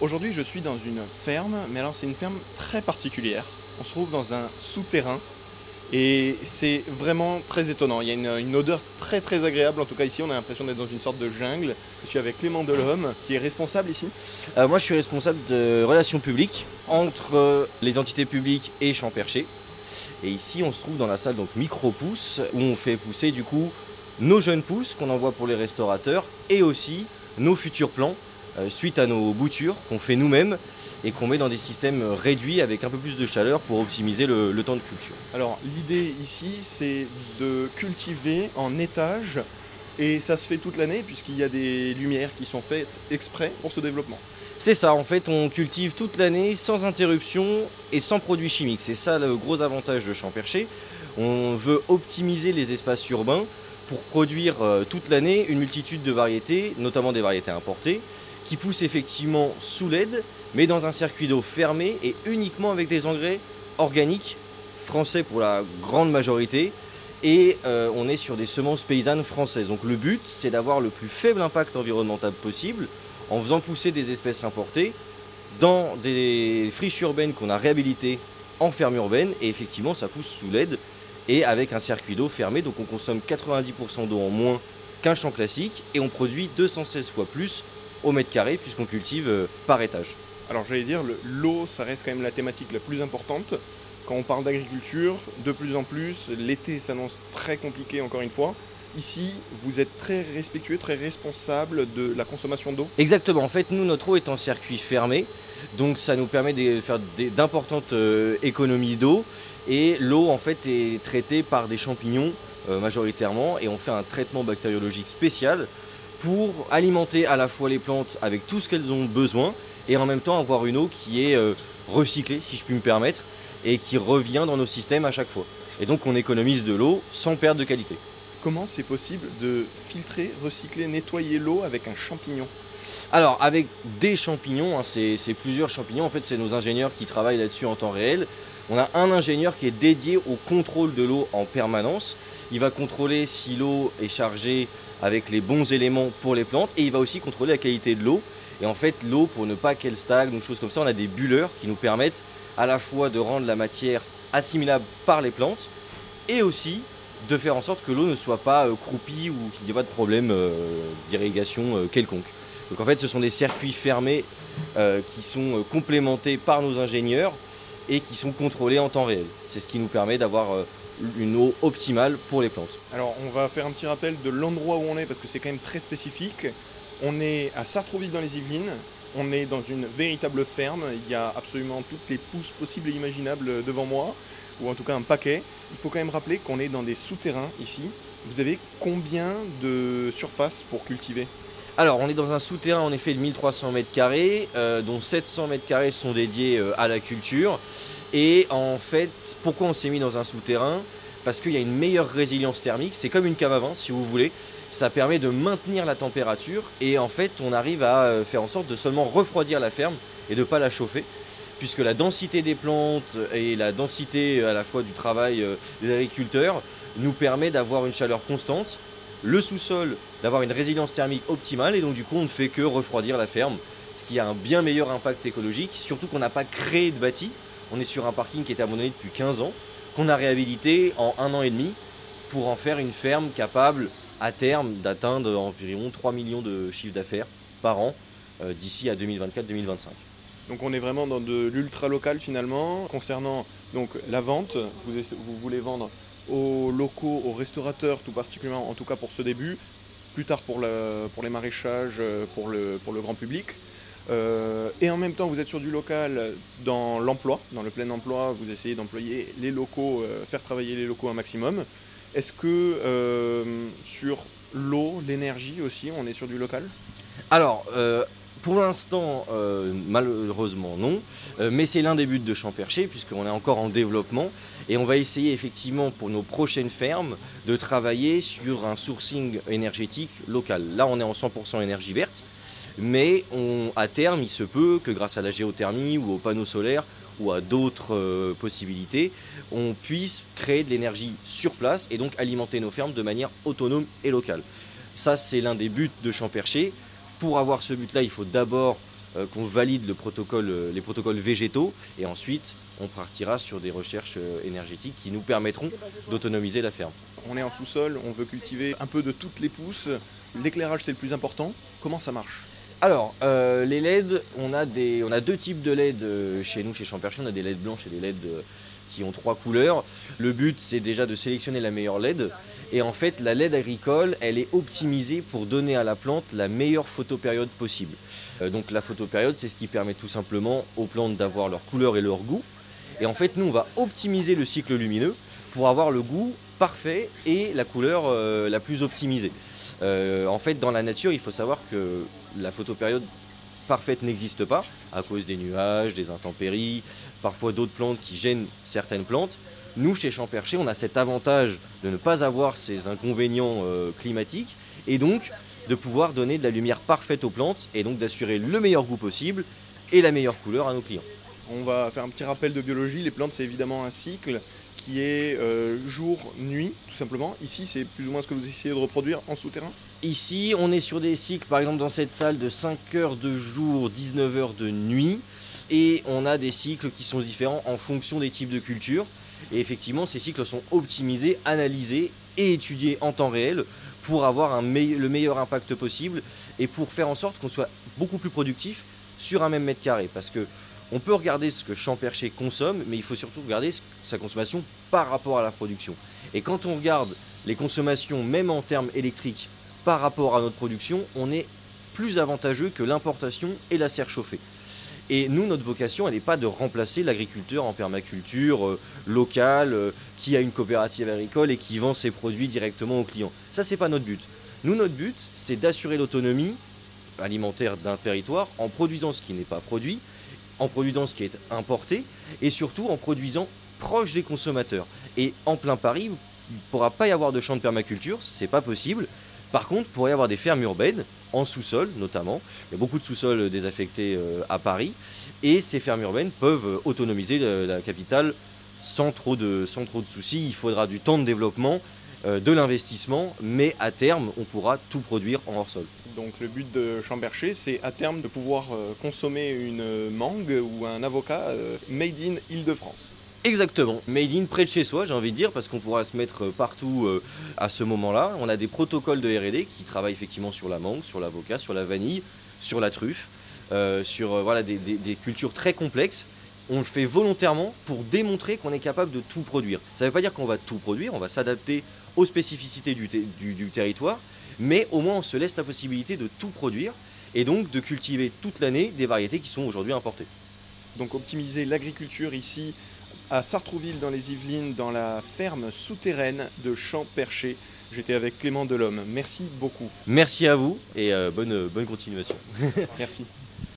Aujourd'hui, je suis dans une ferme, mais alors c'est une ferme très particulière. On se trouve dans un souterrain et c'est vraiment très étonnant. Il y a une, odeur très très agréable. En tout cas, ici, on a l'impression d'être dans une sorte de jungle. Je suis avec Clément Delhomme, qui est responsable ici. Euh, moi, je suis responsable de relations publiques entre euh, les entités publiques et Champ-Perché. Et ici, on se trouve dans la salle donc micro-pousse, où on fait pousser du coup nos jeunes pousses qu'on envoie pour les restaurateurs et aussi nos futurs plants suite à nos boutures qu'on fait nous-mêmes et qu'on met dans des systèmes réduits avec un peu plus de chaleur pour optimiser le, le temps de culture. Alors, l'idée ici, c'est de cultiver en étage. Et ça se fait toute l'année, puisqu'il y a des lumières qui sont faites exprès pour ce développement. C'est ça, en fait, on cultive toute l'année sans interruption et sans produits chimiques. C'est ça le gros avantage de Champ-Perché. On veut optimiser les espaces urbains pour produire euh, toute l'année une multitude de variétés, notamment des variétés importées, qui poussent effectivement sous l'aide, mais dans un circuit d'eau fermé et uniquement avec des engrais organiques, français pour la grande majorité, et euh, on est sur des semences paysannes françaises. Donc le but, c'est d'avoir le plus faible impact environnemental possible en faisant pousser des espèces importées dans des friches urbaines qu'on a réhabilitées en ferme urbaine, et effectivement, ça pousse sous l'aide et avec un circuit d'eau fermé, donc on consomme 90% d'eau en moins qu'un champ classique, et on produit 216 fois plus au mètre carré puisqu'on cultive euh, par étage. Alors, j'allais dire, le- l'eau, ça reste quand même la thématique la plus importante. Quand on parle d'agriculture, de plus en plus, l'été s'annonce très compliqué encore une fois. Ici, vous êtes très respectueux, très responsable de la consommation d'eau. Exactement, en fait, nous, notre eau est en circuit fermé, donc ça nous permet de faire d'importantes euh, économies d'eau, et l'eau, en fait, est traitée par des champignons euh, majoritairement, et on fait un traitement bactériologique spécial pour alimenter à la fois les plantes avec tout ce qu'elles ont besoin, et en même temps avoir une eau qui est euh, recyclée, si je puis me permettre, et qui revient dans nos systèmes à chaque fois. Et donc on économise de l'eau sans perte de qualité. Comment c'est possible de filtrer, recycler, nettoyer l'eau avec un champignon? Alors, avec des champignons, hein, c'est plusieurs champignons, en fait, c'est nos ingénieurs qui travaillent là-dessus en temps réel. On a un ingénieur qui est dédié au contrôle de l'eau en permanence. Il va contrôler si l'eau est chargée avec les bons éléments pour les plantes et il va aussi contrôler la qualité de l'eau. Et en fait, l'eau, pour ne pas qu'elle stagne ou choses comme ça, on a des bulleurs qui nous permettent à la fois de rendre la matière assimilable par les plantes et aussi de faire en sorte que l'eau ne soit pas euh, croupie ou qu'il n'y ait pas de problème euh, d'irrigation euh, quelconque. Donc en fait, ce sont des circuits fermés qui sont complémentés par nos ingénieurs et qui sont contrôlés en temps réel. C'est ce qui nous permet d'avoir euh, une eau optimale pour les plantes. Alors, on va faire un petit rappel de l'endroit où on est parce que c'est quand même très spécifique. On est à Sartrouville dans les Yvelines. On est dans une véritable ferme. Il y a absolument toutes les pousses possibles et imaginables devant moi, ou en tout cas un paquet. Il faut quand même rappeler qu'on est dans des souterrains ici. Vous avez combien de surface pour cultiver? Alors, on est dans un souterrain en effet de 1300 mètres carrés, euh, dont 700 mètres carrés sont dédiés euh, à la culture. Et en fait, pourquoi on s'est mis dans un souterrain Parce qu'il y a une meilleure résilience thermique. C'est comme une cave à vin, si vous voulez. Ça permet de maintenir la température et en fait, on arrive à euh, faire en sorte de seulement refroidir la ferme et de ne pas la chauffer. Puisque la densité des plantes et la densité à la fois du travail des agriculteurs nous permet d'avoir une chaleur constante, le sous-sol d'avoir une résilience thermique optimale et donc du coup on ne fait que refroidir la ferme, ce qui a un bien meilleur impact écologique, surtout qu'on n'a pas créé de bâti, on est sur un parking qui est abandonné depuis 15 ans, qu'on a réhabilité en un an et demi pour en faire une ferme capable à terme d'atteindre environ 3 millions de chiffres d'affaires par an euh, d'ici à 2024-2025. Donc on est vraiment dans de l'ultra local finalement. Concernant donc la vente, vous, voulez vendre aux locaux, aux restaurateurs tout particulièrement, en tout cas pour ce début, plus tard pour, le- pour les maraîchages, euh, pour le, grand public. Euh, et en même temps, vous êtes sur du local dans l'emploi, dans le plein emploi, vous essayez d'employer les locaux, euh, faire travailler les locaux un maximum. Est-ce que sur l'eau, l'énergie aussi, on est sur du local? Alors, pour l'instant, euh, malheureusement non, Euh, mais c'est l'un des buts de Champ-Perché, puisqu'on est encore en développement, et on va essayer effectivement pour nos prochaines fermes de travailler sur un sourcing énergétique local. Là, on est en 100% énergie verte, mais à terme, il se peut que grâce à la géothermie ou aux panneaux solaires ou à d'autres euh, possibilités, on puisse créer de l'énergie sur place et donc alimenter nos fermes de manière autonome et locale. Ça, c'est l'un des buts de Champ-Perché. Pour avoir ce but-là, il faut d'abord euh, qu'on valide le protocole, euh, les protocoles végétaux, et ensuite on partira sur des recherches euh, énergétiques qui nous permettront d'autonomiser la ferme. On est en sous-sol, on veut cultiver un peu de toutes les pousses. L'éclairage c'est le plus important. Comment ça marche? Alors, euh, les LED, on a, des, on a deux types de LED chez nous, chez Champerchy. On a des LED blanches et des LED qui ont trois couleurs. Le but, c'est déjà de sélectionner la meilleure LED. Et en fait, la LED agricole, elle est optimisée pour donner à la plante la meilleure photopériode possible. Euh, donc la photopériode, c'est ce qui permet tout simplement aux plantes d'avoir leur couleur et leur goût. Et en fait, nous, on va optimiser le cycle lumineux pour avoir le goût parfait et la couleur euh, la plus optimisée. Euh, en fait, dans la nature, il faut savoir que la photopériode parfaite n'existe pas à cause des nuages, des intempéries, parfois d'autres plantes qui gênent certaines plantes. Nous, chez Champercher, on a cet avantage de ne pas avoir ces inconvénients euh, climatiques et donc de pouvoir donner de la lumière parfaite aux plantes et donc d'assurer le meilleur goût possible et la meilleure couleur à nos clients. On va faire un petit rappel de biologie. Les plantes, c'est évidemment un cycle qui est euh, jour-nuit, tout simplement. Ici, c'est plus ou moins ce que vous essayez de reproduire en souterrain? Ici, on est sur des cycles, par exemple dans cette salle, de 5 heures de jour, 19 heures de nuit. Et on a des cycles qui sont différents en fonction des types de cultures. Et effectivement, ces cycles sont optimisés, analysés et étudiés en temps réel pour avoir le meilleur impact possible et pour faire en sorte qu'on soit beaucoup plus productif sur un même mètre carré. Parce que on peut regarder ce que Champercher consomme, mais il faut surtout regarder sa consommation par rapport à la production. Et quand on regarde les consommations, même en termes électriques, par rapport à notre production, on est plus avantageux que l'importation et la serre chauffée. Et nous, notre vocation, elle n'est pas de remplacer l'agriculteur en permaculture euh, locale, euh, qui a une coopérative agricole et qui vend ses produits directement aux clients. Ça, c'est pas notre but. Nous, notre but, c'est d'assurer l'autonomie alimentaire d'un territoire en produisant ce qui n'est pas produit, en produisant ce qui est importé, et surtout en produisant proche des consommateurs. Et en plein Paris, il ne pourra pas y avoir de champs de permaculture, c'est pas possible. Par contre, il pourrait y avoir des fermes urbaines, en sous-sol notamment. Il y a beaucoup de sous-sols désaffectés euh, à Paris. Et ces fermes urbaines peuvent euh, autonomiser la capitale sans trop, de, soucis. Il faudra du temps de développement, euh, de l'investissement, mais à terme, on pourra tout produire en hors-sol. Donc le but de Chambercher, c'est à terme de pouvoir euh, consommer une mangue ou un avocat euh, made in Île-de-France. Exactement, made in près de chez soi, j'ai envie de dire, parce qu'on pourra se mettre partout euh, à ce moment-là. On a des protocoles de RD qui travaillent effectivement sur la mangue, sur l'avocat, sur la vanille, sur la truffe, euh, sur euh, voilà, des, cultures très complexes. On le fait volontairement pour démontrer qu'on est capable de tout produire. Ça ne veut pas dire qu'on va tout produire, on va s'adapter aux spécificités du- du territoire, mais au moins on se laisse la possibilité de tout produire et donc de cultiver toute l'année des variétés qui sont aujourd'hui importées. Donc optimiser l'agriculture ici à Sartrouville dans les Yvelines, dans la ferme souterraine de Champercher. J'étais avec Clément Delhomme. Merci beaucoup. Merci à vous et euh, bonne, bonne continuation. Merci.